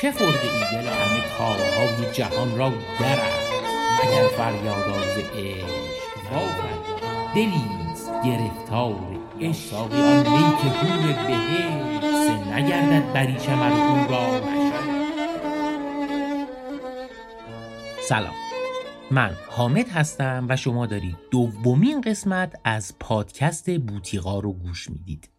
چه خورده ای دل همه کارهای جهان را درد مگر فریاداز عشق وا فریاد دلیست گرفتار عشق. ساقی آن می که هور بهشت نگردد بریچه مر او را مشد سلام. من حامد هستم و شما دارید دومین قسمت از پادکست بوتیقا رو گوش می‌دید.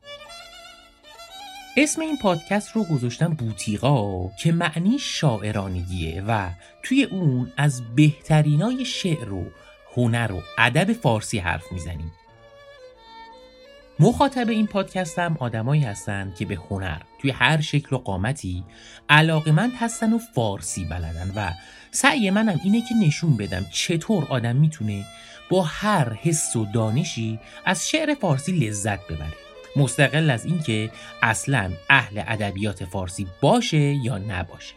اسم این پادکست رو گذاشتم بوتیقا که معنی شاعرانگیه و توی اون از بهترینای شعر و هنر و ادب فارسی حرف می‌زنیم. مخاطب این پادکست هم آدمایی هستن که به هنر توی هر شکل و قامتی علاقمند هستن و فارسی بلدن و سعی منم اینه که نشون بدم چطور آدم می‌تونه با هر حس و دانشی از شعر فارسی لذت ببره. مستقل از اینکه اصلا اهل ادبیات فارسی باشه یا نباشه.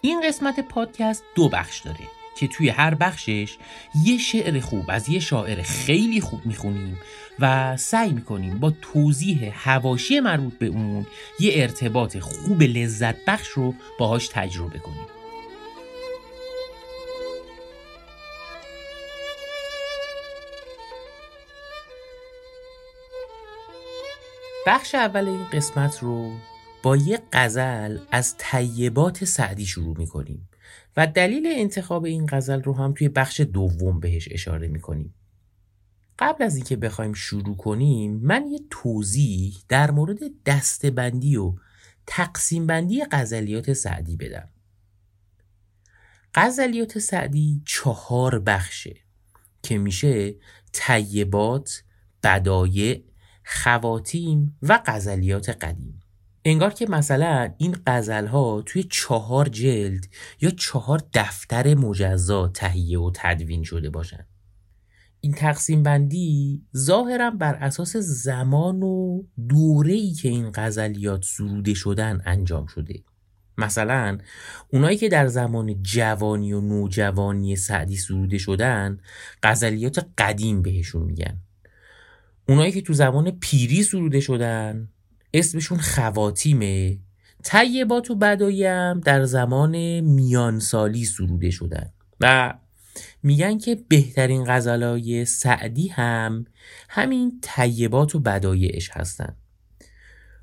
این قسمت پادکست دو بخش داره که توی هر بخشش یه شعر خوب از یه شاعر خیلی خوب می‌خونیم و سعی می‌کنیم با توضیح هواشی مربوط به اون یه ارتباط خوب لذت بخش رو باهاش تجربه کنیم. بخش اول این قسمت رو با یه غزل از طیبات سعدی شروع می‌کنیم و دلیل انتخاب این غزل رو هم توی بخش دوم بهش اشاره می‌کنیم. قبل از اینکه بخوایم شروع کنیم من یه توضیح در مورد دستبندی و تقسیم بندی غزلیات سعدی بدم. غزلیات سعدی چهار بخشه که میشه طیبات، بدایع، خواتیم و غزلیات قدیم. انگار که مثلا این غزل ها توی چهار جلد یا چهار دفتر مجزا تهیه و تدوین شده باشن. این تقسیم بندی ظاهرا بر اساس زمان و دوره ای که این غزلیات سروده شدن انجام شده. مثلا اونایی که در زمان جوانی و نوجوانی سعدی سروده شدن غزلیات قدیم بهشون میگن. اونایی که تو زمان پیری سروده شدن اسمشون خواتیمه. طیبات و بدایم در زمان میانسالی سروده شدن و میگن که بهترین غزلای سعدی هم همین طیبات و بدایعش هستن.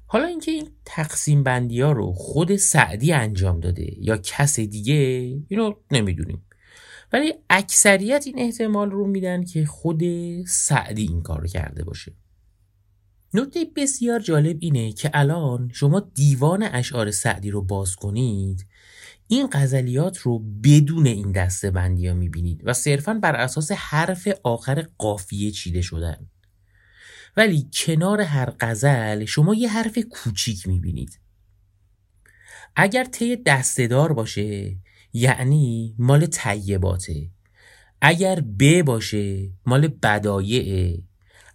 حالا اینکه این تقسیم بندی ها رو خود سعدی انجام داده یا کس دیگه اینو نمی‌دونیم. ولی اکثریت این احتمال رو میدن که خود سعدی این کار کرده باشه. نکته بسیار جالب اینه که الان شما دیوان اشعار سعدی رو باز کنید این غزلیات رو بدون این دسته بندی ها می‌بینید و صرفا بر اساس حرف آخر قافیه چیده شدن. ولی کنار هر غزل شما یه حرف کوچیک می‌بینید. اگر طی دستهدار باشه یعنی مال طیباته. اگر ب باشه مال بدایعه.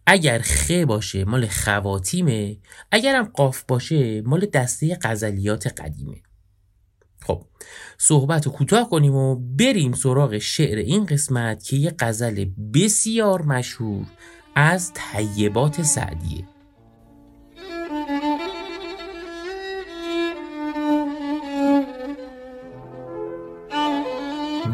اگر خ باشه مال خواتیمه. اگرم قاف باشه مال دسته غزلیات قدیمه. خب صحبت رو کوتاه کنیم و بریم سراغ شعر این قسمت که یه غزل بسیار مشهور از طیبات سعدیه.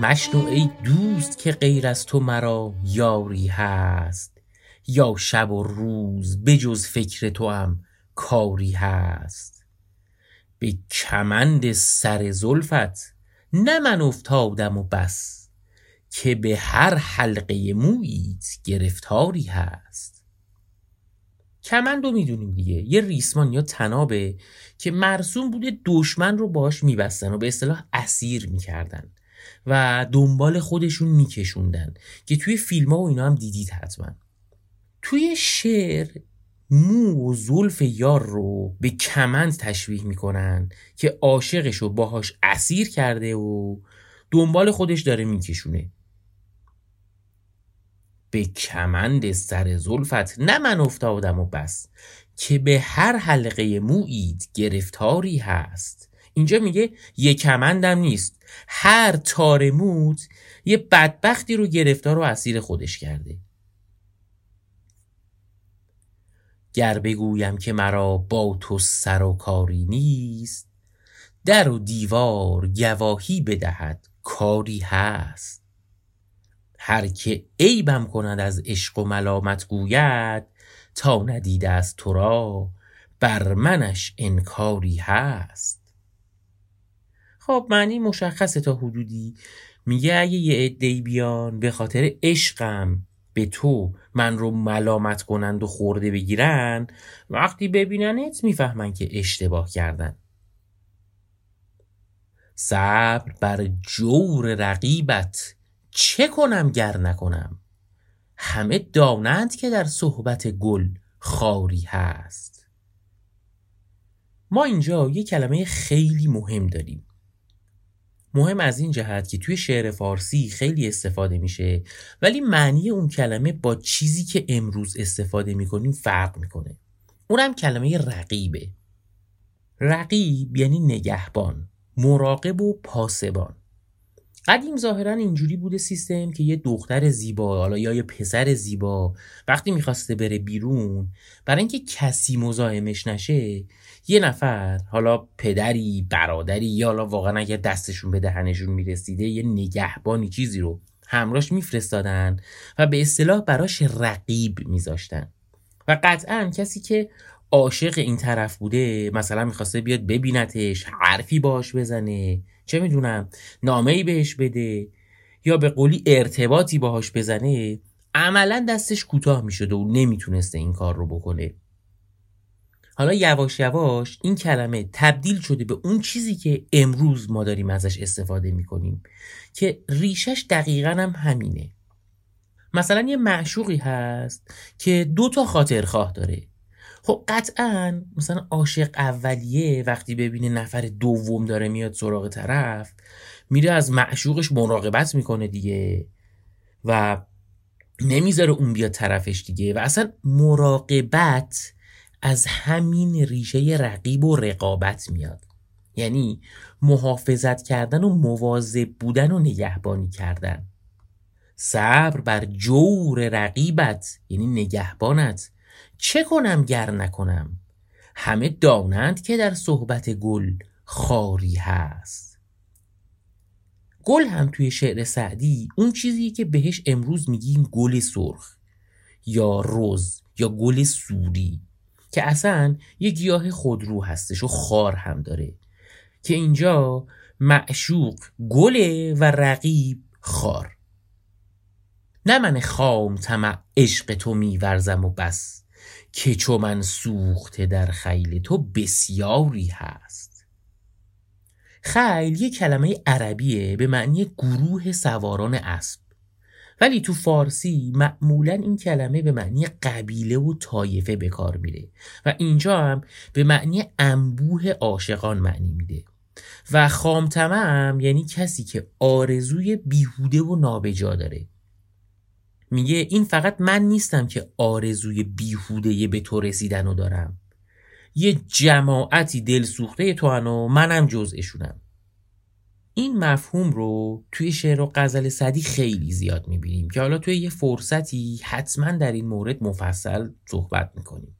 مشنو ای دوست که غیر از تو مرا یاری هست. یا شب و روز بجز فکر تو هم کاری هست. به کمند سر زلفت نه من افتادم و بس که به هر حلقه موییت گرفتاری هست. کمند رو می‌دونیم دیگه. یه ریسمان یا تنابه که مرسوم بوده دشمن رو باش میبستن و به اصطلاح اسیر می‌کردن. و دنبال خودشون میکشوندن که توی فیلم ها و اینا هم دیدید حتما. توی شعر مو و زلف یار رو به کمند تشبیه می‌کنن که عاشقش رو باهاش اسیر کرده و دنبال خودش داره میکشونه. به کمند سر زلفت نه من افتادم و بس که به هر حلقه مویید گرفتاری هست. اینجا میگه یه کمندم نیست. هر تار موت یه بدبختی رو گرفتار و اسیر خودش کرده. گر بگویم که مرا با تو سر و کاری نیست در و دیوار گواهی بدهد کاری هست. هر که عیبم کند از عشق و ملامت گوید تا ندیده از تو را بر منش انکاری هست. خب معنی مشخصه تا حدودی. میگه اگه یه عده‌ای بیان به خاطر عشقم به تو من رو ملامت کنند و خورده بگیرن وقتی ببیننت می‌فهمن که اشتباه کردن. صبر بر جور رقیبت. چه کنم گر نکنم؟ همه دانند که در صحبت گل خاری هست. ما اینجا یه کلمه خیلی مهم داریم. مهم از این جهت که توی شعر فارسی خیلی استفاده میشه ولی معنی اون کلمه با چیزی که امروز استفاده می‌کنیم فرق می‌کنه. اونم کلمه رقیبه. رقیب یعنی نگهبان مراقب و پاسبان. قدیم ظاهرا اینجوری بوده سیستم که یه دختر زیبا حالا یا یه پسر زیبا وقتی می‌خواسته بره بیرون برای اینکه کسی مزاحمش نشه یه نفر حالا پدری برادری یا حالا واقعا اگر دستشون به دهنشون می‌رسیده یه نگهبانی چیزی رو همراش میفرستادن و به اصطلاح براش رقیب میذاشتن. و قطعا کسی که عاشق این طرف بوده مثلا می‌خواسته بیاد ببینتش حرفی باش بزنه چه می‌دونم نامه ای بهش بده یا به قولی ارتباطی باهاش بزنه عملا دستش کوتاه می‌شده و نمی‌تونسته این کار رو بکنه. حالا یواش یواش این کلمه تبدیل شده به اون چیزی که امروز ما داریم ازش استفاده می‌کنیم که ریشش دقیقا هم همینه. مثلا یه معشوقی هست که دو تا خاطرخواه داره. خب قطعا مثلا عاشق اولیه وقتی ببینه نفر دوم داره میاد سراغ طرف میره از معشوقش مراقبت می‌کنه دیگه و نمی‌ذاره اون بیاد طرفش دیگه و اصلا مراقبت از همین ریشه رقیب و رقابت میاد. یعنی محافظت کردن و مواظب بودن و نگهبانی کردن. صبر بر جور رقیبت یعنی نگهبانت. چه کنم گر نکنم؟ همه دانند که در صحبت گل خاری هست. گل هم توی شعر سعدی اون چیزی که بهش امروز میگیم گل سرخ یا روز یا گل سوری. که اصلا یه گیاه خودرو هستش و خار هم داره که اینجا معشوق گله و رقیب خار. نه من خام طمع عشق تو میورزم و بس که چو من سوخته در خیل تو بسیاری هست. خیل یه کلمه عربیه به معنی گروه سواران اسب. ولی تو فارسی معمولا این کلمه به معنی قبیله و طایفه به کار میره و اینجا هم به معنی انبوه عاشقان معنی میده. و خامتمه یعنی کسی که آرزوی بیهوده و نابجا داره. میگه این فقط من نیستم که آرزوی بیهوده به تو رسیدن و دارم. یه جماعتی دل سوخته تو و منم جزءشونم. این مفهوم رو توی شعر و غزل صدی خیلی زیاد می‌بینیم که حالا توی یه فرصتی حتما در این مورد مفصل صحبت می‌کنیم.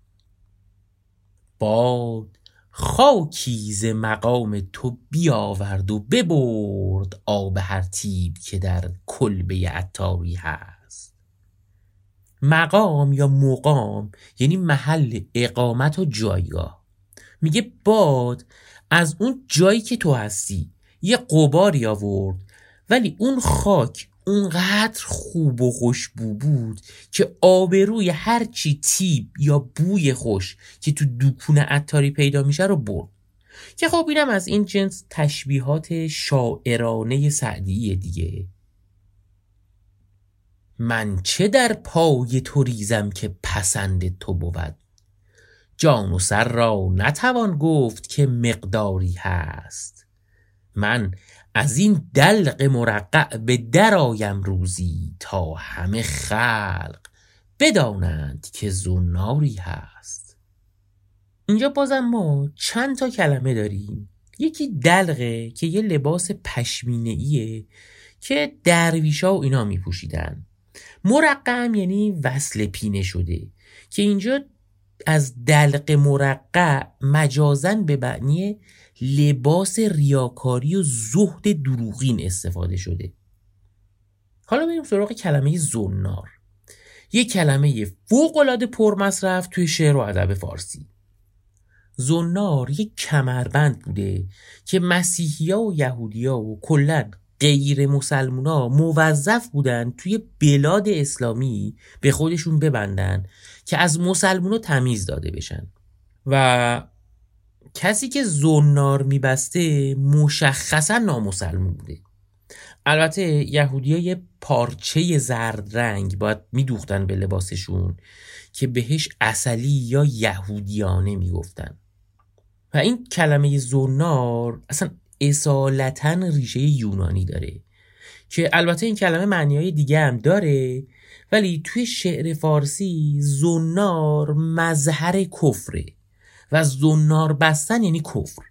باد خاکیز مقام تو بیاورد و ببرد آب هر تیب که در کلبه عطاری هست. مقام یا مقام یعنی محل اقامت و جایگاه. میگه باد از اون جایی که تو هستی یه قباری آورد. ولی اون خاک اونقدر خوب و خوشبو بود که آبروی هرچی تیب یا بوی خوش که تو دکون عطاری پیدا میشه رو برد. که خب اینم از این جنس تشبیهات شاعرانه سعدیه دیگه. من چه در پای تو ریزم که پسند تو بود؟ جان و سر را نتوان گفت که مقداری هست. من از این دلق مرقع به درآیم روزی تا همه خلق بدانند که زناری هست. اینجا بازم ما چند تا کلمه داریم. یکی دلقه که یه لباس پشمینه ایه که درویشا و اینا می پوشیدن مرقم یعنی وصل پینه شده که اینجا از دلق مرقع مجازن به معنی لباس ریاکاری و زهد دروغین استفاده شده. حالا بریم سراغ کلمه زنار. یک کلمه فوقالعاده پرمصرف توی شعر و ادب فارسی. زنار یک کمربند بوده که مسیحیا و یهودیا و کلا غیر مسلمونا موظف بودن توی بلاد اسلامی به خودشون ببندن که از مسلمونا تمیز داده بشن. و کسی که زنار میبسته مشخصا نامسلمون بوده. البته یهودی یه پارچه زرد رنگ باید میدوختن به لباسشون که بهش اصلی یا یهودیانه می‌گفتن. و این کلمه زنار اصلا اصالتا ریشه یونانی داره که البته این کلمه معنی های دیگه هم داره ولی توی شعر فارسی زنار مظهر کفره. و زنار بستن یعنی کفر.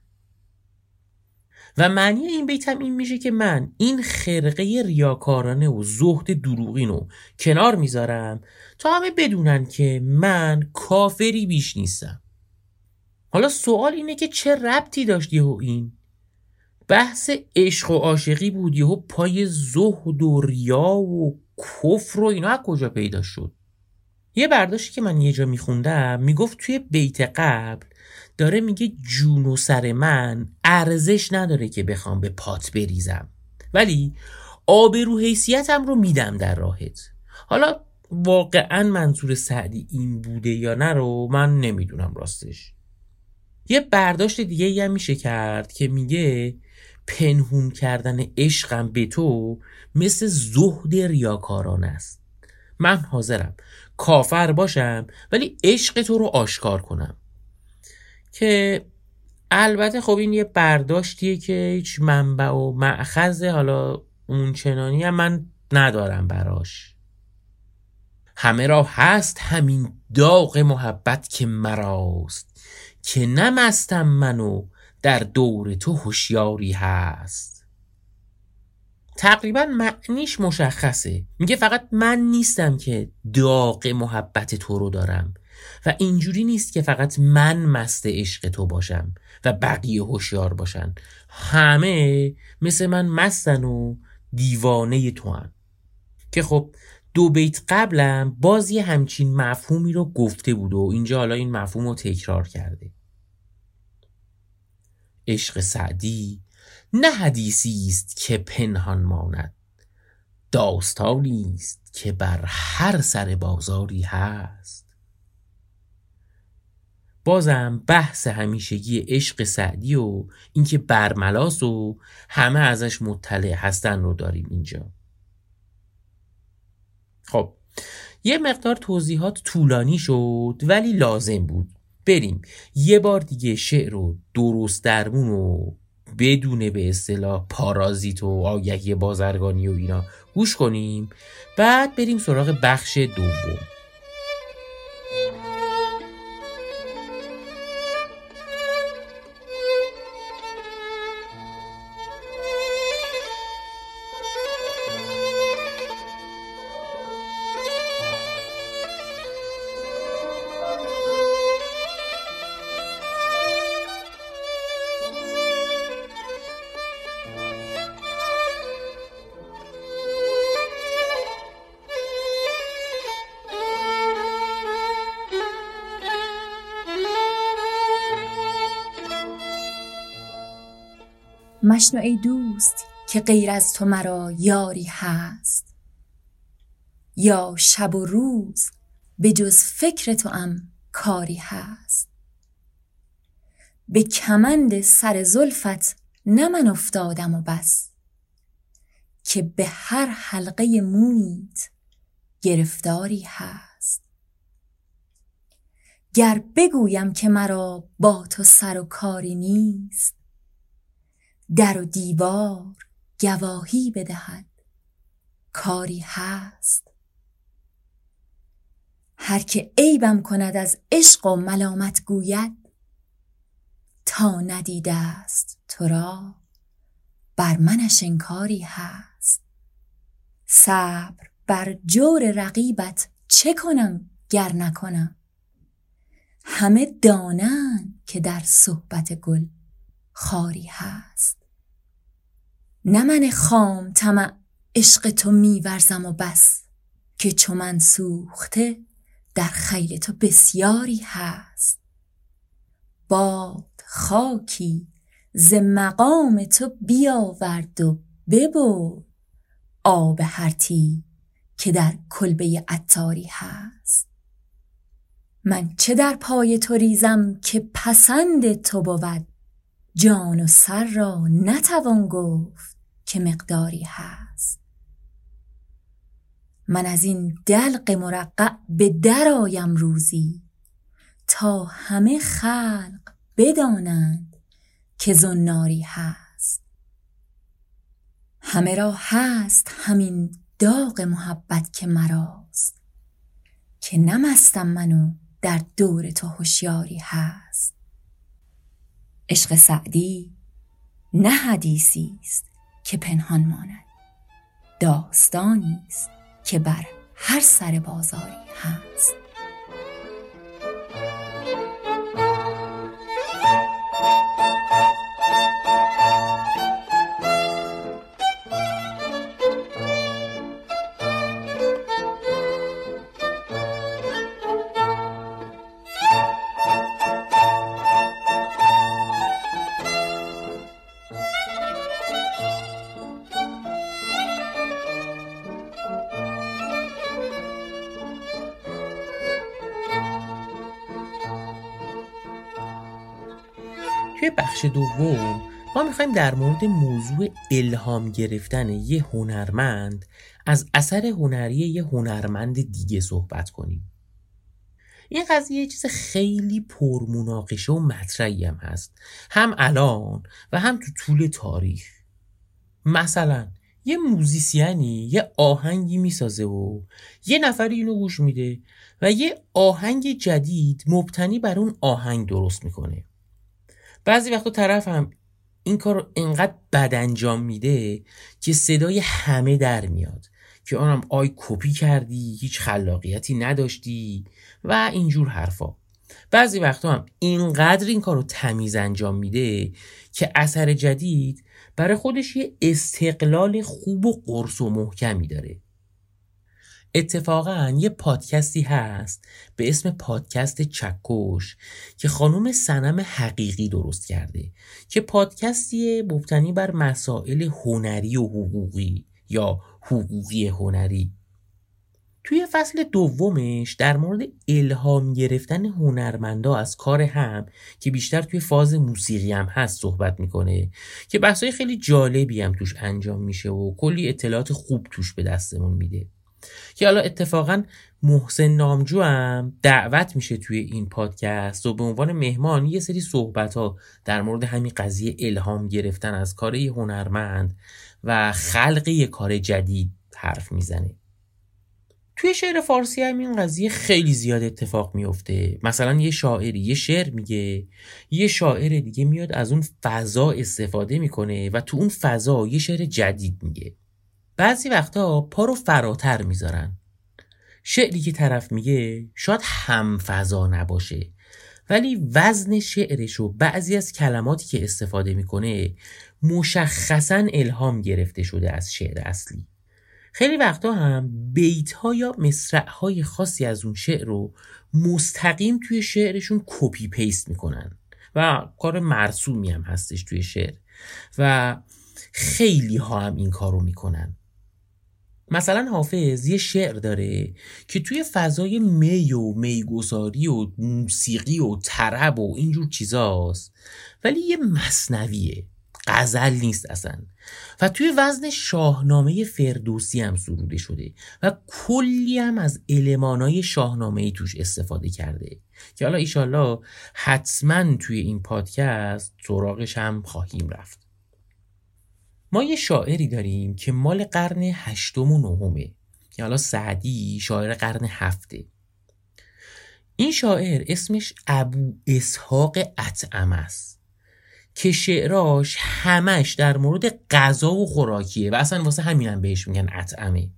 و معنی این بیت هم این میشه که من این خرقه ریاکارانه و زهد دروغین رو کنار می‌ذارم تا همه بدونن که من کافری بیش نیستم. حالا سوال اینه که چه ربطی داشت یهو این؟ بحث عشق و عاشقی بود یهو پای زهد و ریا و کفر و اینا از کجا پیدا شد؟ یه برداشتی که من یه جا میخوندم می‌گفت توی بیت قبل داره میگه جون و سر من ارزش نداره که بخوام به پات بریزم. ولی آبرو حیثیتم رو میدم در راهت. حالا واقعا منظور سعدی این بوده یا نه رو من نمی‌دونم راستش. یه برداشت دیگه هم میشه کرد که میگه پنهون کردن عشقم به تو مثل زهد ریاکاران است. من حاضرم کافر باشم ولی عشق تو رو آشکار کنم. که البته خب این یه برداشتیه که هیچ منبع و معخذ حالا اون چنانی هم من ندارم براش. همه را هست همین داغ محبت که مراست که نمستم منو در دور تو هوشیاری هست. تقریبا معنیش مشخصه. میگه فقط من نیستم که داغ محبت تو رو دارم و اینجوری نیست که فقط من مست عشق تو باشم و بقیه هوشیار باشن. همه مثل من مستن و دیوانه تو هم. که خب دو بیت قبلم باز یه همچین مفهومی رو گفته بود و اینجا حالا این مفهوم رو تکرار کرده. عشق سعدی نه حدیثی است که پنهان ماند. داستانی است که بر هر سر بازاری هست. بازم بحث همیشگی عشق سعدی و اینکه برملاس و همه ازش مطلع هستن رو داریم اینجا. خب یه مقدار توضیحات طولانی شد ولی لازم بود. بریم. یه بار دیگه شعر رو درست درمون و بدون به اصطلاح پارازیت و آگهی بازرگانی و اینا. گوش کنیم. بعد بریم سراغ بخش دوم. مشنو ای دوست که غیر از تو مرا یاری هست. یا شب و روز به جز فکر تو ام کاری هست. به کمند سر زلفت نه من افتادم و بس. که به هر حلقه مویت گرفتاری هست. گر بگویم که مرا با تو سر و کاری نیست در و دیوار گواهی بدهد. کاری هست. هر که عیبم کند از عشق و ملامت گوید تا ندیده است تو را بر منش انکاری هست. صبر بر جور رقیبت چه کنم گر نکنم؟ همه دانند که در صحبت گل خاری هست. نه من خام طمع عشق تو میورزم و بس که چو من سوخته در خیل تو بسیاری هست. باد خاکی ز مقام تو بیاورد و ببرد آب هر که در کلبه عطاری هست. من چه در پای تو ریزم که پسند تو بود؟ جان و سر را نتوان گفت که مقداری هست. من از این دلق مرقع به درآیم روزی تا همه خلق بدانند که زناری هست. همه را هست همین داغ محبت که مراست که نمستم منو در دور تو هوشیاری هست. عشق سعدی نه حدیثی است که پنهان ماند. داستانی است که بر هر سر بازاری هست. توی بخش دوم ما می‌خوایم در مورد موضوع الهام گرفتن یه هنرمند از اثر هنری یه هنرمند دیگه صحبت کنیم. این قضیه یه چیز خیلی پرمناقشه و مطرحی هم هست. هم الان و هم تو طول تاریخ. مثلا یه موزیسیانی یه آهنگی می‌سازه و یه نفری اینو گوش میده و یه آهنگ جدید مبتنی بر اون آهنگ درست می‌کنه. بعضی وقتا طرف هم این کار رو انقدر بد انجام میده که صدای همه در میاد که آنم آی کپی کردی هیچ خلاقیتی نداشتی و اینجور حرفا. بعضی وقتا هم اینقدر این کار رو تمیز انجام میده که اثر جدید برای خودش یه استقلال خوب و قرص و محکمی داره. اتفاقا یه پادکستی هست به اسم پادکست چکش که خانم سنم حقیقی درست کرده که پادکستی مبتنی بر مسائل هنری و حقوقی یا حقوقی هنری. توی فصل دومش در مورد الهام گرفتن هنرمندا از کار هم که بیشتر توی فاز موسیقی هم هست صحبت می‌کنه که بحثای خیلی جالبی هم توش انجام میشه و کلی اطلاعات خوب توش به دستمون میده. که حالا اتفاقا محسن نامجو هم دعوت میشه توی این پادکست و به عنوان مهمان یه سری صحبت ها در مورد همین قضیه الهام گرفتن از کار هنرمند و خلق یه کار جدید حرف می‌زنه. توی شعر فارسی هم این قضیه خیلی زیاد اتفاق میفته. مثلا یه شاعری یه شعر میگه یه شاعر دیگه میاد از اون فضا استفاده می‌کنه و تو اون فضا یه شعر جدید میگه. بعضی وقتا پا رو فراتر می‌ذارن. شعری که طرف میگه شاید هم فضا نباشه ولی وزن شعرش و بعضی از کلماتی که استفاده می‌کنه مشخصا الهام گرفته شده از شعر اصلی. خیلی وقتا هم بیت ها یا مصرع های خاصی از اون شعر رو مستقیم توی شعرشون کپی پیست می‌کنن و کار مرسومی هم هستش توی شعر و خیلی ها هم این کار رو می‌کنن. مثلا حافظ یه شعر داره که توی فضای می و میگساری و موسیقی و طرب و اینجور چیزاست ولی یه مصنویه. غزل نیست اصلا. و توی وزن شاهنامه فردوسی هم سروده شده و کلی هم از المانای شاهنامه ای توش استفاده کرده که حالا ایشالله حتما توی این پادکست سراغش هم خواهیم رفت. ما یه شاعری داریم که مال قرن هشتم و نهمه. که حالا سعدی شاعر قرن هفته. این شاعر اسمش ابو اسحاق اطعم است که شعراش همش در مورد غذا و خوراکیه و اصلا واسه هم بهش میگن اطعمه.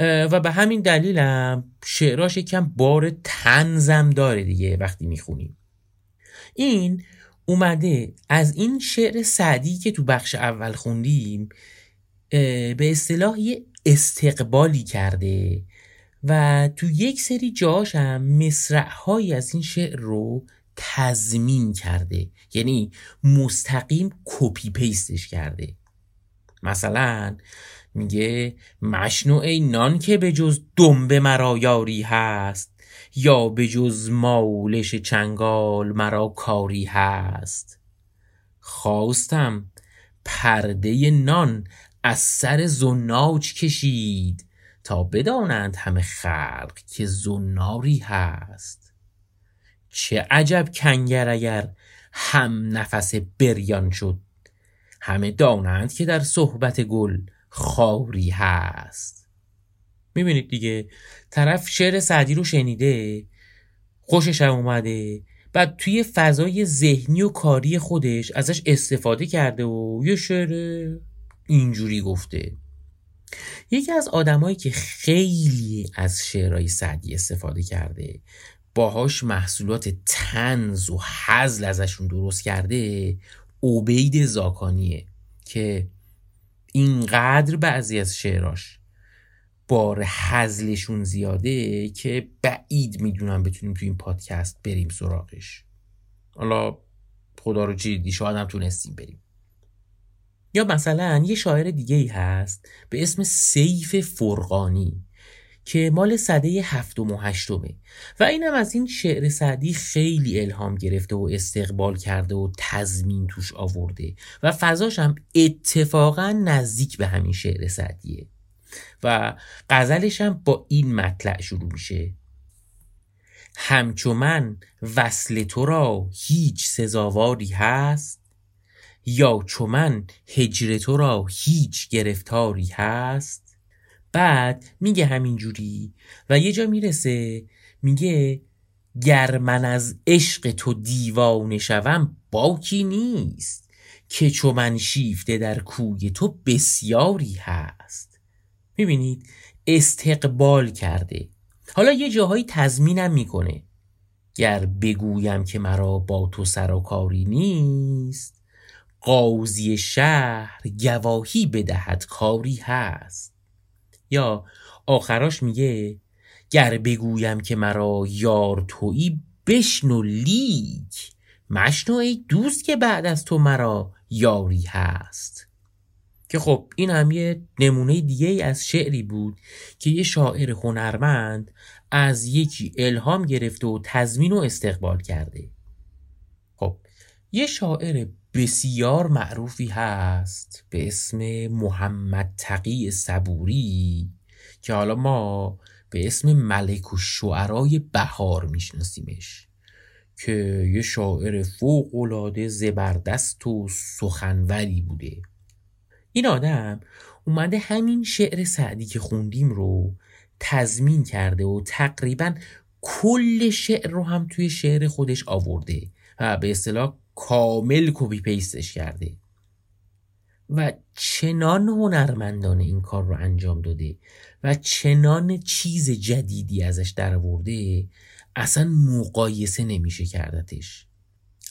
و به همین دلیلم شعراش یکم بار تنزم داره دیگه وقتی می‌خونیم. این اومده از این شعر سعدی که تو بخش اول خوندیم به اصطلاح یه استقبالی کرده و تو یک سری جاش هم مصرعهایی از این شعر رو تضمین کرده. یعنی مستقیم کپی پیستش کرده. مثلا میگه مشنو ای نان که به جز دنبه مرا یاری هست. یا به جز مالش چنگال مرا کاری هست؟ خواستم پرده نان از سر زناج کشید تا بدانند همه خلق که زناری هست. چه عجب کنگر اگر هم نفس بریان شد. همه دانند که در صحبت گل خاری هست. می‌بینید دیگه طرف شعر سعدی رو شنیده؟ خوشش هم اومده. بعد توی فضای ذهنی و کاری خودش ازش استفاده کرده و یه شعر اینجوری گفته. یکی از آدمایی که خیلی از شعرهای سعدی استفاده کرده باهاش محصولات تنز و حزل ازشون درست کرده اوبید زاکانیه که اینقدر بعضی از شعراش بار حزلشون زیاده که بعید می‌دونم بتونیم تو این پادکست بریم سراغش. حالا خدا رو جیدی شاید هم تونستیم بریم. یا مثلا یه شاعر دیگه ای هست به اسم سیف فرقانی که مال صده هفتم و هشتمه و اینم از این شعر سعدی خیلی الهام گرفته و استقبال کرده و تضمین توش آورده و فضاش هم اتفاقا نزدیک به همین شعر سعدیه. و غزلش هم با این مطلع شروع میشه. همچو من وصل تو را هیچ سزاواری هست یا چو من هجر تو را هیچ گرفتاری هست. بعد میگه همینجوری و یه جا می‌رسه میگه گر من از عشق تو دیوانه شوم باکی نیست که چو من شیفته در کوی تو بسیاری هست. می‌بینید استقبال کرده. حالا یه جاهایی تضمینم می‌کنه. گر بگویم که مرا با تو سراکاری نیست قاضی شهر گواهی بدهد کاری هست. یا آخراش میگه گر بگویم که مرا یار تویی بشنو لیک. مشنو ای دوست که بعد از تو مرا یاری هست. که خب این هم یه نمونه دیگه از شعری بود که یه شاعر هنرمند از یکی الهام گرفته و تضمین و استقبال کرده. خب یه شاعر بسیار معروفی هست به اسم محمد تقی صبوری که حالا ما به اسم ملک و شعرای بهار میشناسیمش که یه شاعر فوق العاده زبردست و سخنوری بوده. این آدم اومده همین شعر سعدی که خوندیم رو تضمین کرده و تقریبا کل شعر رو هم توی شعر خودش آورده و به اصطلاح کامل کپی پیستش کرده. و چنان هنرمندانه این کار رو انجام داده و چنان چیز جدیدی ازش درآورده اصلا مقایسه نمیشه کردتش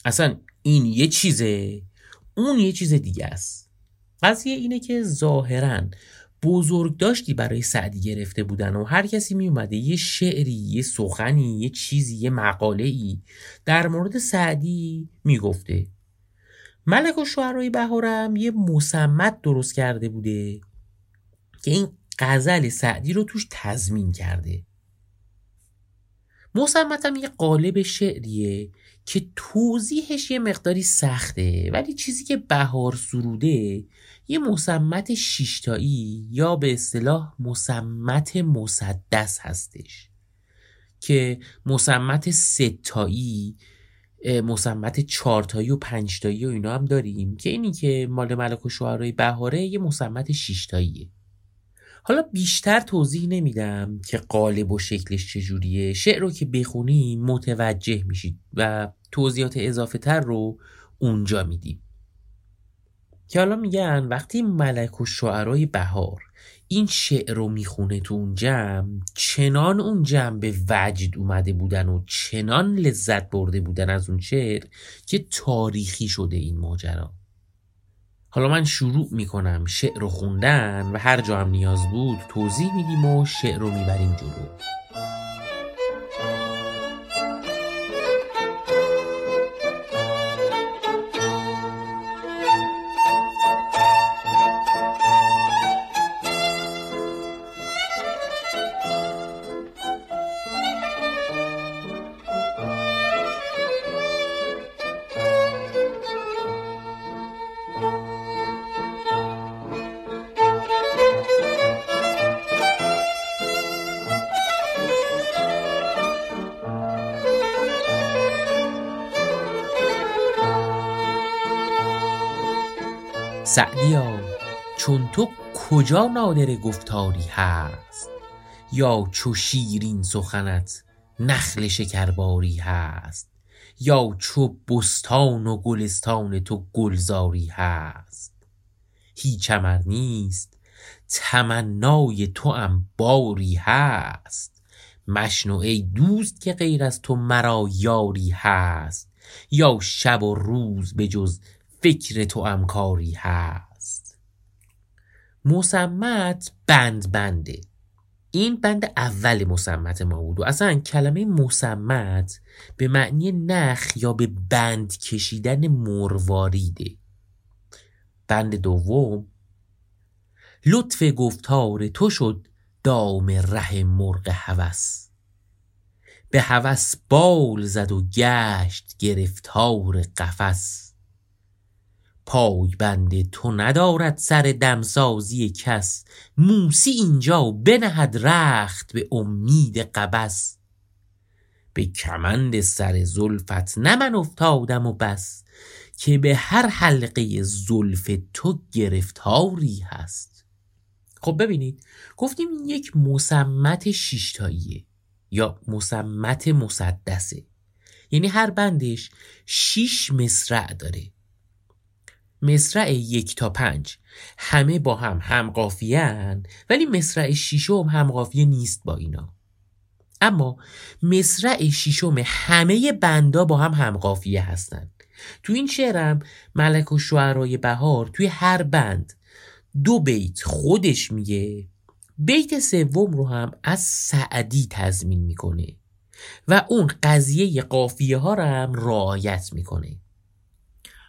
اصلا این یه چیزه اون یه چیز دیگه است. قضیه اینه که ظاهرا بزرگ داشتی برای سعدی گرفته بودن و هر کسی می اومده یه شعری یه سخنی یه چیزی یه مقاله ای در مورد سعدی می‌گفته. ملک و شعرهای بهارم یه مسمت درست کرده بوده که این غزل سعدی رو توش تضمین کرده. مسمتم یه قالب شعریه که توضیحش یه مقداری سخته ولی چیزی که بهار سروده یه مسمت شیشتایی یا به اصطلاح مسمت مسدس هستش که مسمت ستایی مسمت چارتایی و پنجتایی و اینا هم داریم که اینی که مال ملک و شعرهای بهاره یه مسمت شیشتاییه. حالا بیشتر توضیح نمیدم که قالب و شکلش چجوریه. شعر رو که بخونی متوجه میشید و توضیحات اضافه تر رو اونجا میدیم که حالا میگن وقتی ملک و شعرهای بهار این شعر رو می‌خونه تو اون جمع چنان اون جمع به وجد اومده بودن و چنان لذت برده بودن از اون شعر که تاریخی شده این ماجرا. حالا من شروع می‌کنم شعر رو خوندن و هر جا هم نیاز بود توضیح میدیم و شعر رو می‌بریم جلو. کجا نادر گفتاری هست؟ یا چو شیرین سخنت نخل شکرباری هست؟ یا چو بستان و گلستان تو گلزاری هست؟ هیچ امر نیست تمنای تو هم باری هست؟ مشنو ای دوست که غیر از تو مرا یاری هست؟ یا شب و روز به جز فکر تو امکاری هست؟ مسمت بند بنده. این بند اول مسمت ما بود و اصلا کلمه مسمت به معنی نخ یا به بند کشیدن مرواریده بند دوم لطف گفتار تو شد دام ره مرغ هوس. به هوس بال زد و گشت گرفتار قفس. پای بند تو ندارد سر دمسازی کس. موسی اینجا بنهد رخت به امید قبس. به کمند سر زلفت نه من افتادم و بس که به هر حلقه زلف تو گرفتاری هست. خب ببینید گفتیم یک مسمت شیشتاییه یا مسمت مسدسه. یعنی هر بندش شیش مصرع داره. مصرع یک تا پنج. همه با هم هم قافیه ولی مصرع شیشم هم قافیه نیست با اینا. اما مصرع شیشم همه بندا با هم قافیه هستن تو این شعرم ملک و شعرهای بهار توی هر بند دو بیت خودش میگه بیت سوم رو هم از سعدی تضمین می‌کنه و اون قضیه قافیه ها رو هم رعایت می‌کنه.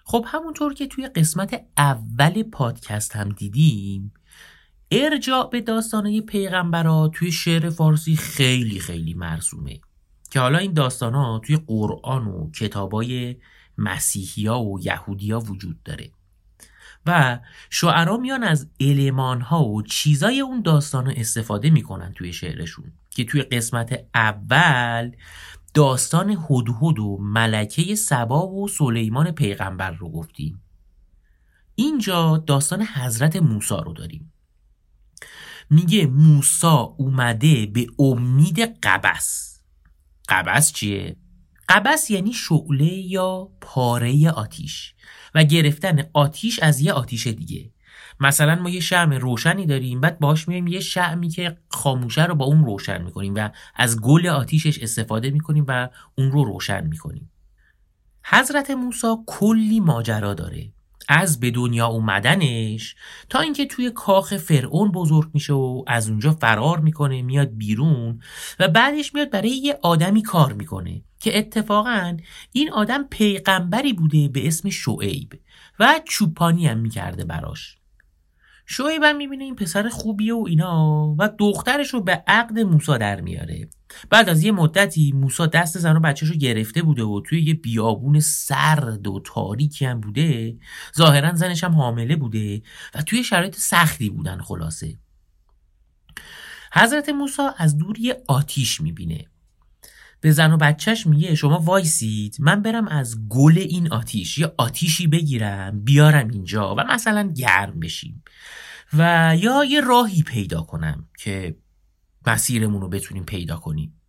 خب همونطور که توی قسمت اول پادکست هم دیدیم ارجاع به داستانه پیغمبرا توی شعر فارسی خیلی خیلی مرسومه. که حالا این داستان ها توی قرآن و کتابای مسیحیا و یهودیا وجود داره. و شعرا میان از علمان ها و چیزای اون داستان استفاده می‌کنن توی شعرشون. که توی قسمت اول داستان هدهد و ملکه سبا و سلیمان پیغمبر رو گفتیم اینجا داستان حضرت موسی رو داریم. میگه موسا اومده به امید قبس. قبس چیه؟ قبس یعنی شعله یا پاره آتیش و گرفتن آتیش از یه آتیش دیگه. مثلا ما یه شرم روشنی داریم بعد باش میایم یه شعمی که خاموشه رو با اون روشن می‌کنیم و از گل آتیشش استفاده می‌کنیم و اون رو روشن می‌کنیم. حضرت موسی کلی ماجرا داره. از به دنیا اومدنش تا اینکه توی کاخ فرعون بزرگ میشه و از اونجا فرار می‌کنه میاد بیرون و بعدش میاد برای یه آدمی کار می‌کنه که اتفاقا این آدم پیغمبری بوده به اسم شعیب و چوپانی هم می‌کرده براش. شعیب می‌بینه این پسر خوبیه و اینا و دخترش رو به عقد موسا در میاره. بعد از یه مدتی موسا دست زن و بچهش رو گرفته بوده و توی یه بیابون سرد و تاریکی هم بوده ظاهرا زنش هم حامله بوده و توی شرایط سختی بودن خلاصه. حضرت موسا از دور یه آتیش می‌بینه. به زن و بچهش میگه شما وایسید من برم از گل این آتیش یه آتیشی بگیرم بیارم اینجا و مثلا گرم بشیم. و یا یه راهی پیدا کنم که مسیرمون رو بتونیم پیدا کنیم.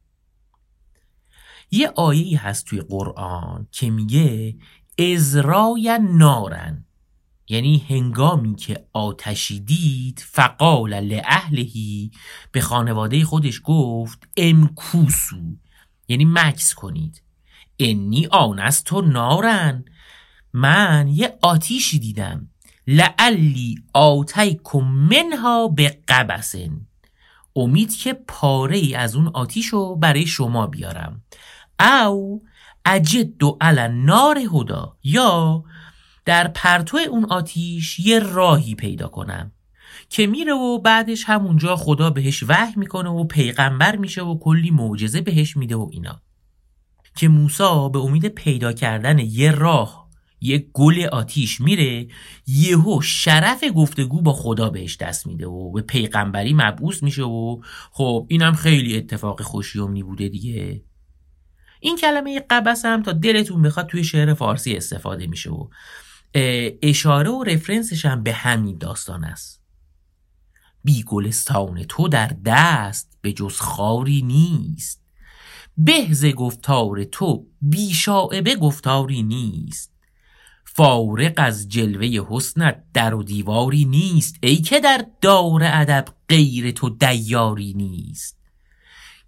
یه آیه هست توی قرآن که میگه ازرای نارن. یعنی هنگامی که آتشی دید فقال لأهلهی به خانواده خودش گفت امکوسو. یعنی مکس کنید. انی آنست تو نارن. من یه آتیشی دیدم. لعلی آتیکم منها به قبسن امید که پاره ای از اون آتیش رو برای شما بیارم. او اجد و نار هدا یا در پرتو اون آتیش یه راهی پیدا کنم. که میره و بعدش همونجا خدا بهش وحی می‌کنه و پیغمبر میشه و کلی معجزه بهش میده و اینا. که موسا به امید پیدا کردن یه راه یه گل آتیش میره یهو شرف گفتگو با خدا بهش دست میده و به پیغمبری مبعوث میشه و خب اینم خیلی اتفاق خوشیومنی بوده دیگه. این کلمه قبس هم تا دلتون بخواد توی شعر فارسی استفاده میشه و اشاره و رفرنسش هم به همین داستان است. بی گلستان تو در دست به جز خاری نیست. بهز گفتار تو بی شاعبه گفتاری نیست. فارق از جلوه حسنت در و دیواری نیست. ای که در دار ادب غیر تو دیاری نیست.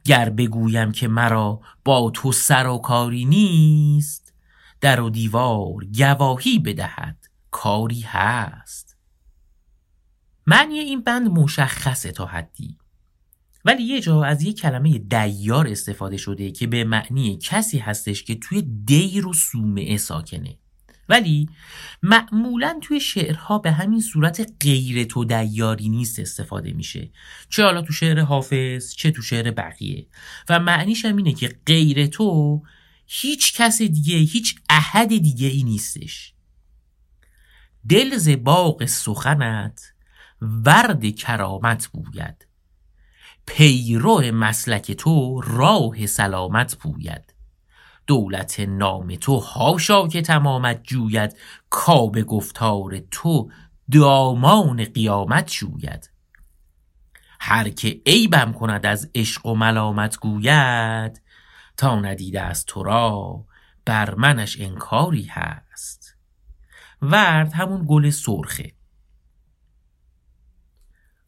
گر بگویم که مرا با تو سر و کاری نیست در و دیوار گواهی بدهد کاری هست. معنی این بند مشخصه تا حدی. ولی یه جا از یه کلمه دیار استفاده شده که به معنی کسی هستش که توی دیر و سومعه ساکنه. ولی معمولا توی شعرها به همین صورت غیر تو دیاری نیست استفاده میشه. چه حالا تو شعر حافظ چه تو شعر بقیه. و معنیش هم اینه که غیر تو هیچ کس دیگه هیچ احد دیگه ای نیستش. دل ز باغ سخنت ورد کرامت بوید. پیرو مسلک تو راه سلامت بوید. دولت نام تو هاشا که تمامت جوید. کاب گفتار تو دامان قیامت جوید هر که عیبم کند از عشق و ملامت گوید تا ندیده از تو را بر منش انکاری هست. ورد همون گل سرخه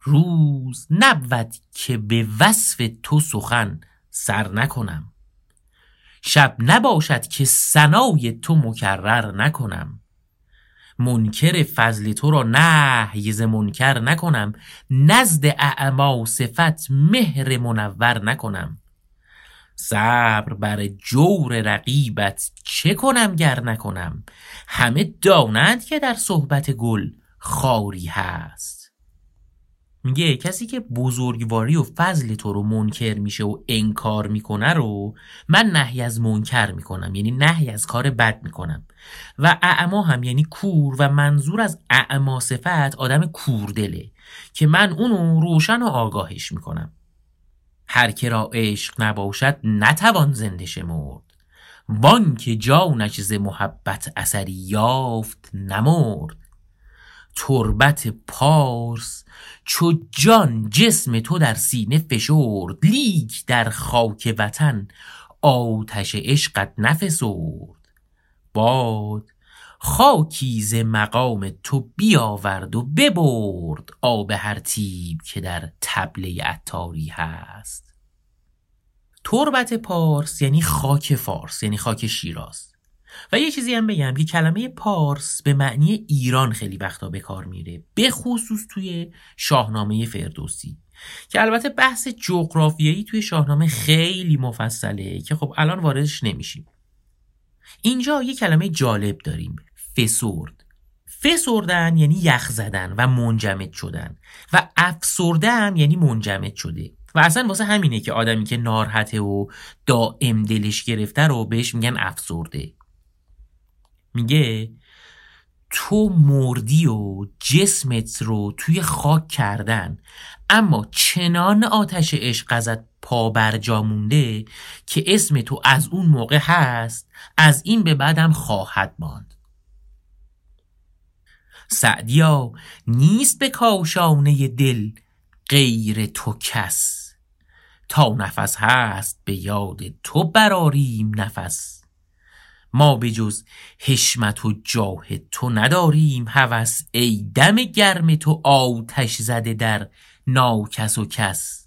روز نبود که به وصف تو سخن سر نکنم. شب نباشد که سنای تو مکرر نکنم. منکر فضل تو را نه ز منکر نکنم. نزد اعما صفت مهر منور نکنم. صبر بر جور رقیبت چه کنم گر نکنم؟ همه دانند که در صحبت گل خاری هست. میگه کسی که بزرگواری و فضل تو رو منکر میشه و انکار می‌کنه رو من نهی از منکر می‌کنم یعنی نهی از کار بد می‌کنم. و اعما هم یعنی کور و منظور از اعما صفت آدم کوردله که من اونو روشن و آگاهش می‌کنم. هر که را عشق نباشد نتوان زنده شمرد. وان که جانش ز محبت اثری یافت نمرد. تربت پارس چو جان جسم تو در سینه فشرد لیک در خاک وطن آتش عشقت نفسرد. باد خاکی ز مقام تو بیاورد و ببرد آب هر تیب که در تبله عطاری هست. تربت پارس یعنی خاک فارس یعنی خاک شیراز. و یه چیزی هم بگم که کلمه پارس به معنی ایران خیلی وقتا به کار میره به خصوص توی شاهنامه فردوسی که البته بحث جغرافیایی توی شاهنامه خیلی مفصله که خب الان واردش نمیشیم. اینجا یه کلمه جالب داریم فسرد. فسردن یعنی یخ زدن و منجمد شدن و افسرده هم یعنی منجمد شده. و اصلا واسه همینه که آدمی که نارحته و دائم دلش گرفته رو بهش میگن افسرده. میگه تو مردی و جسمت رو توی خاک کردن. اما چنان آتش عشق ازت پا برجا مونده که اسم تو از اون موقع هست از این به بعدم خواهد ماند. سعدیا نیست به کاشانه دل غیر تو کس. تا نفس هست به یاد تو براریم نفس. ما به جز حشمت و جاه تو نداریم هوس ای دم گرم تو آتش زده در ناکس و کس.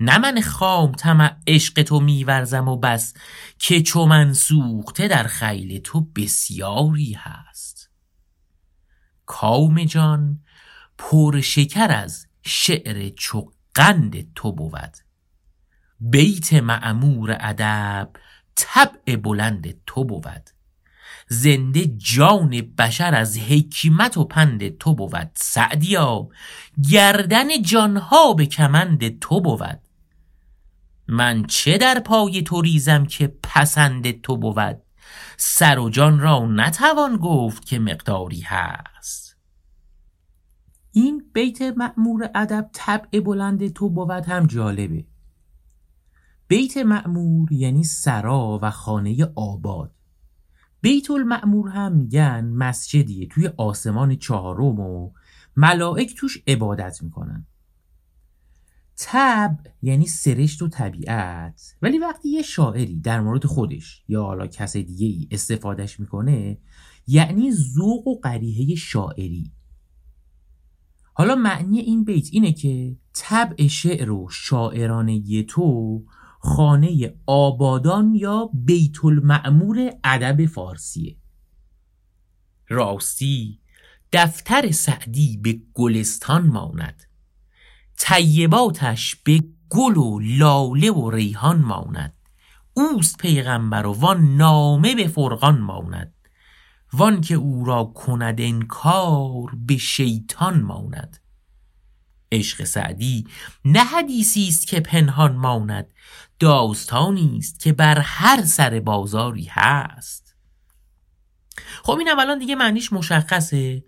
نه من خام طمع عشق تو میورزم و بس که چو من سوخته در خیل تو بسیاری هست. کام جان پر شکر از شعر چو قند تو بود. بیت معمور ادب طبع بلند تو بود. زنده جان بشر از حکمت و پند تو بود. سعدیا گردن جانها به کمند تو بود. من چه در پای تو ریزم که پسند تو بود؟ سر و جان را نتوان گفت که مقداری هست. این بیت معمور ادب طبع بلند تو بود هم جالبه. بیت معمور یعنی سرا و خانه آباد. بیت المعمور هم میگن مسجدیه توی آسمان چهارم و ملائک توش عبادت می‌کنن. تب یعنی سرشت و طبیعت. ولی وقتی یه شاعری در مورد خودش یا حالا کس دیگه ای استفادهش می‌کنه یعنی ذوق و قریحه شاعری. حالا معنی این بیت اینه که طبع شعر و شاعرانه تو خانه آبادان یا بیت المعمور ادب فارسیه. راستی دفتر سعدی به گلستان ماند. طیباتش به گل و لاله و ریحان ماند. اوست پیغمبر و وان نامه به فرقان ماند. وان که او را کند انکار به شیطان ماند. عشق سعدی نه حدیثی است که پنهان ماند داستانی است که بر هر سر بازاری هست. خب این اولا دیگه معنیش مشخصه.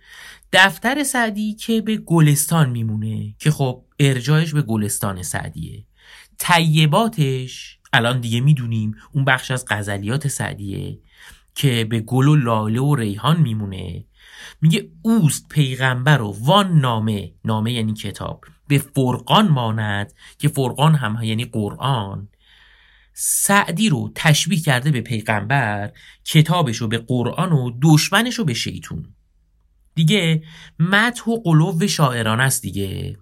دفتر سعدی که به گلستان میمونه که خب ارجاعش به گلستان سعدیه. طیباتش الان دیگه می‌دونیم اون بخش از غزلیات سعدیه که به گل و لاله و ریحان میمونه. میگه اوست پیغمبر و وان نامه. نامه یعنی کتاب. به فرقان ماند که فرقان هم یعنی قرآن. سعدی رو تشبیه کرده به پیغمبر کتابش رو به قرآن و دشمنش رو به شیطون. دیگه متح و قلوب شاعران است دیگه.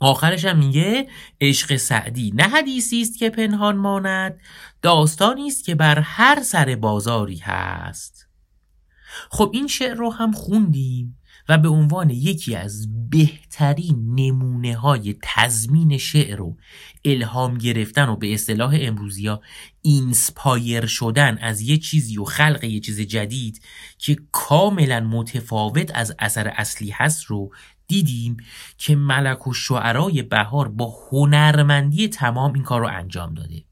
آخرش هم میگه عشق سعدی نه حدیثی است که پنهان ماند داستانی است که بر هر سر بازاری هست. خب این شعر رو هم خوندیم و به عنوان یکی از بهترین نمونه های تزمین شعر و الهام گرفتن و به اصطلاح امروزی ها اینسپایر شدن از یه چیزی و خلق یه چیز جدید که کاملا متفاوت از اثر اصلی هست رو دیدیم که ملک و شعرای بهار با هنرمندی تمام این کار رو انجام داده.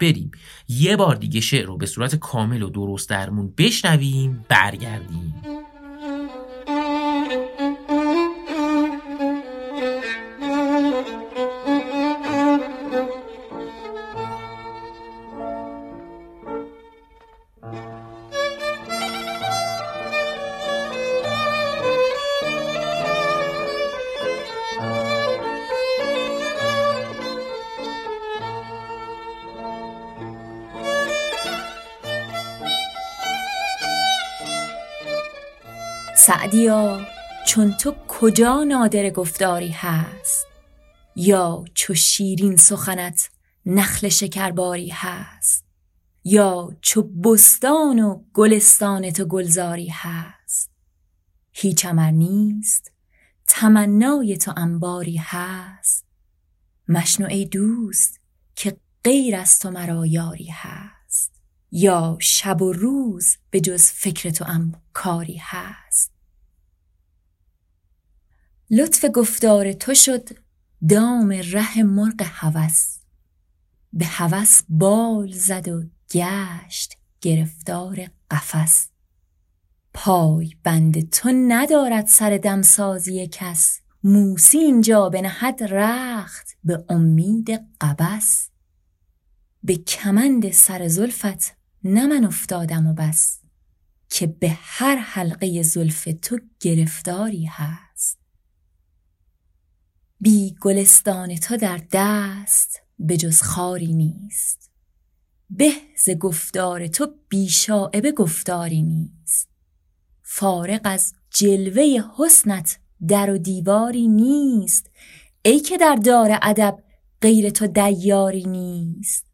بریم. یه بار دیگه شعر رو به صورت کامل و درست درمون بشنویم برگردیم. سعدیا چون تو کجا نادر گفتاری هست؟ یا چو شیرین سخنت نخل شکرباری هست؟ یا چو بستان و گلستان تو گلزاری هست؟ هیچ امر نیست تمنای تو انباری هست؟ مشنو ای دوست که غیر از تو مرا یاری هست؟ یا شب و روز به جز فکر تو ام کاری هست؟ لطف گفتار تو شد دام ره مرغ هوس. به هوس بال زد و گشت گرفتار قفس. پای بند تو ندارد سر دمسازی کس. موسی اینجا بنهد رخت به امید قبس. به کمند سر زلفت نه من افتادم و بس. که به هر حلقه زلف تو گرفتاری هست. بی گلستان تو در دست به جز خاری نیست. به ز گفتار تو بیشاعبه گفتاری نیست. فارغ از جلوه حسنت در و دیواری نیست. ای که در دار ادب غیر تو دیاری نیست.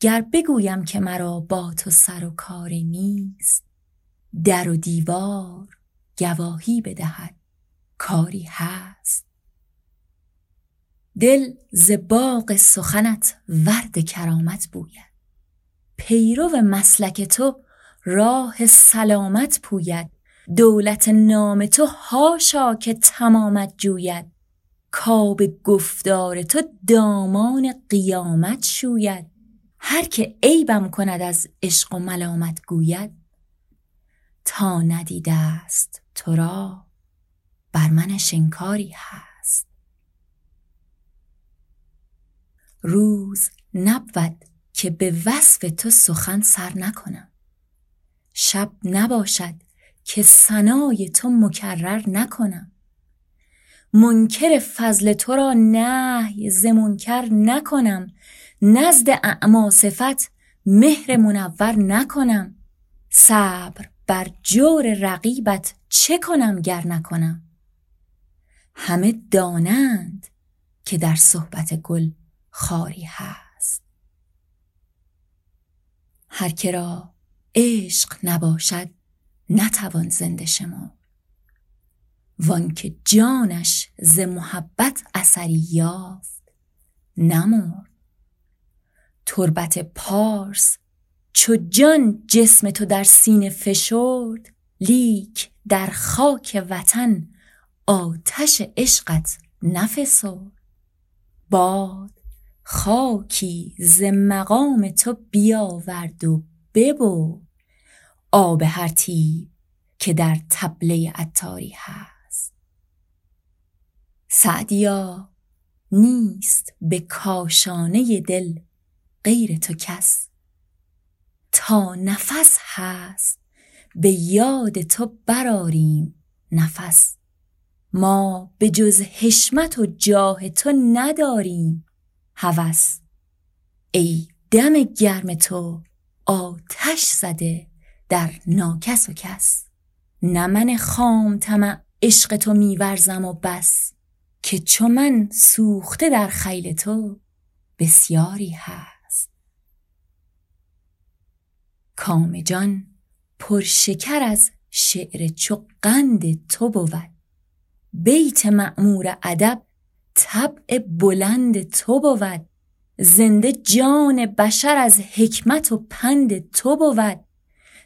گر بگویم که مرا با تو سر و کاری نیست در و دیوار گواهی بدهد کاری هست. دل ز باغ سخنت ورد کرامت بوید. پیرو مسلک تو راه سلامت پوید. دولت نام تو هاشا که تمامت جوید. کاب گفتار تو دامان قیامت شوید. هر که عیبم کند از عشق و ملامت گوید. تا ندیده است تو را بر من شنکاری هست. روز نبود که به وصف تو سخن سر نکنم. شب نباشد که ثنای تو مکرر نکنم. منکر فضل تو را نهی ز منکر نکنم. نزد اعما صفت مهر منور نکنم. صبر بر جور رقیبت چه کنم گر نکنم؟ همه دانند که در صحبت گل خاری هست. هر که را عشق نباشد نتوان زنده شما وان که جانش ز محبت اثری یافت نمرد. تربت پارس چو جان جسم تو در سینه فشرد لیک در خاک وطن آتش عشقت نفسرد. باد خاکی ز مقام تو بیاورد و ببرد آب هر تیب که در تبله عطاری هست. سعدیا نیست به کاشانه دل غیر تو کس. تا نفس هست به یاد تو براریم نفس. ما به جز حشمت و جاه تو نداریم هوس. ای دم گرم تو آتش زده در ناکس و کس. نه من خام طمع عشق تو میورزم و بس که چو من سوخته در خیل تو بسیاری هست. کام جان پرشکر از شعر چو قند تو بود. بیت معمور ادب طبع بلند تو بود. زنده جان بشر از حکمت و پند تو بود.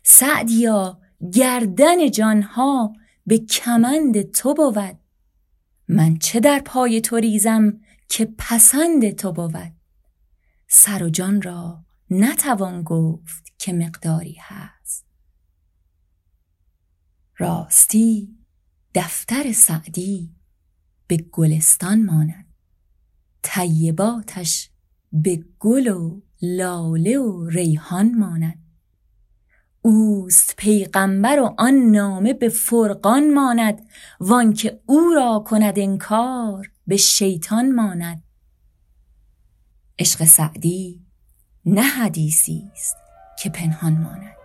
سعدیا گردن جانها به کمند تو بود. من چه در پای تو ریزم که پسند تو بود؟ سر و جان را نتوان گفت که مقداری هست. راستی دفتر سعدی. به گلستان ماند طیباتش به گل و لاله و ریحان ماند اوست پیغمبر و آن نامه به فرقان ماند. وان که او را کند انکار به شیطان ماند. عشق سعدی نه حدیثی است که پنهان ماند.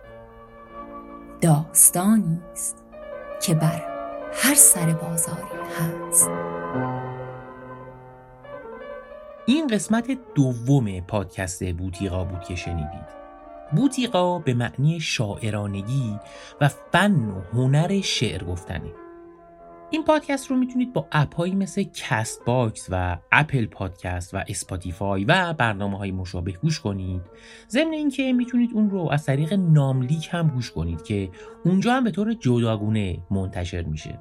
داستانی است که بر هر سر بازاری هست. این قسمت دوم پادکست بوتیقا بود که شنیدید. بوتیقا به معنی شاعرانگی و فن و هنر شعر گفتنه. این پادکست رو می‌تونید با اپهایی مثل کست باکس و اپل پادکست و اسپاتیفای و برنامه های مشابه گوش کنید. ضمن اینکه می‌تونید اون رو از طریق ناملیک هم گوش کنید که اونجا هم به طور جداگونه منتشر میشه.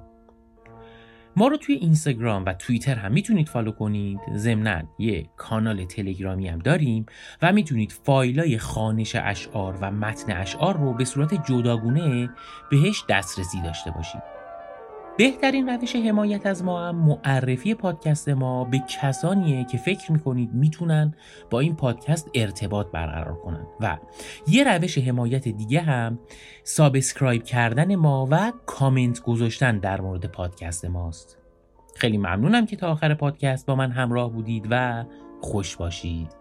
ما رو توی اینستاگرام و توییتر هم می‌تونید فالو کنید. ضمنا یه کانال تلگرامی هم داریم و می‌تونید فایلای خانش اشعار و متن اشعار رو به صورت جداگونه بهش دسترسی داشته باشید. بهترین روش حمایت از ما هم معرفی پادکست ما به کسانیه که فکر می‌کنید می‌تونن با این پادکست ارتباط برقرار کنن. و یه روش حمایت دیگه هم subscribe کردن ما و کامنت گذاشتن در مورد پادکست ماست. خیلی ممنونم که تا آخر پادکست با من همراه بودید و خوش باشید.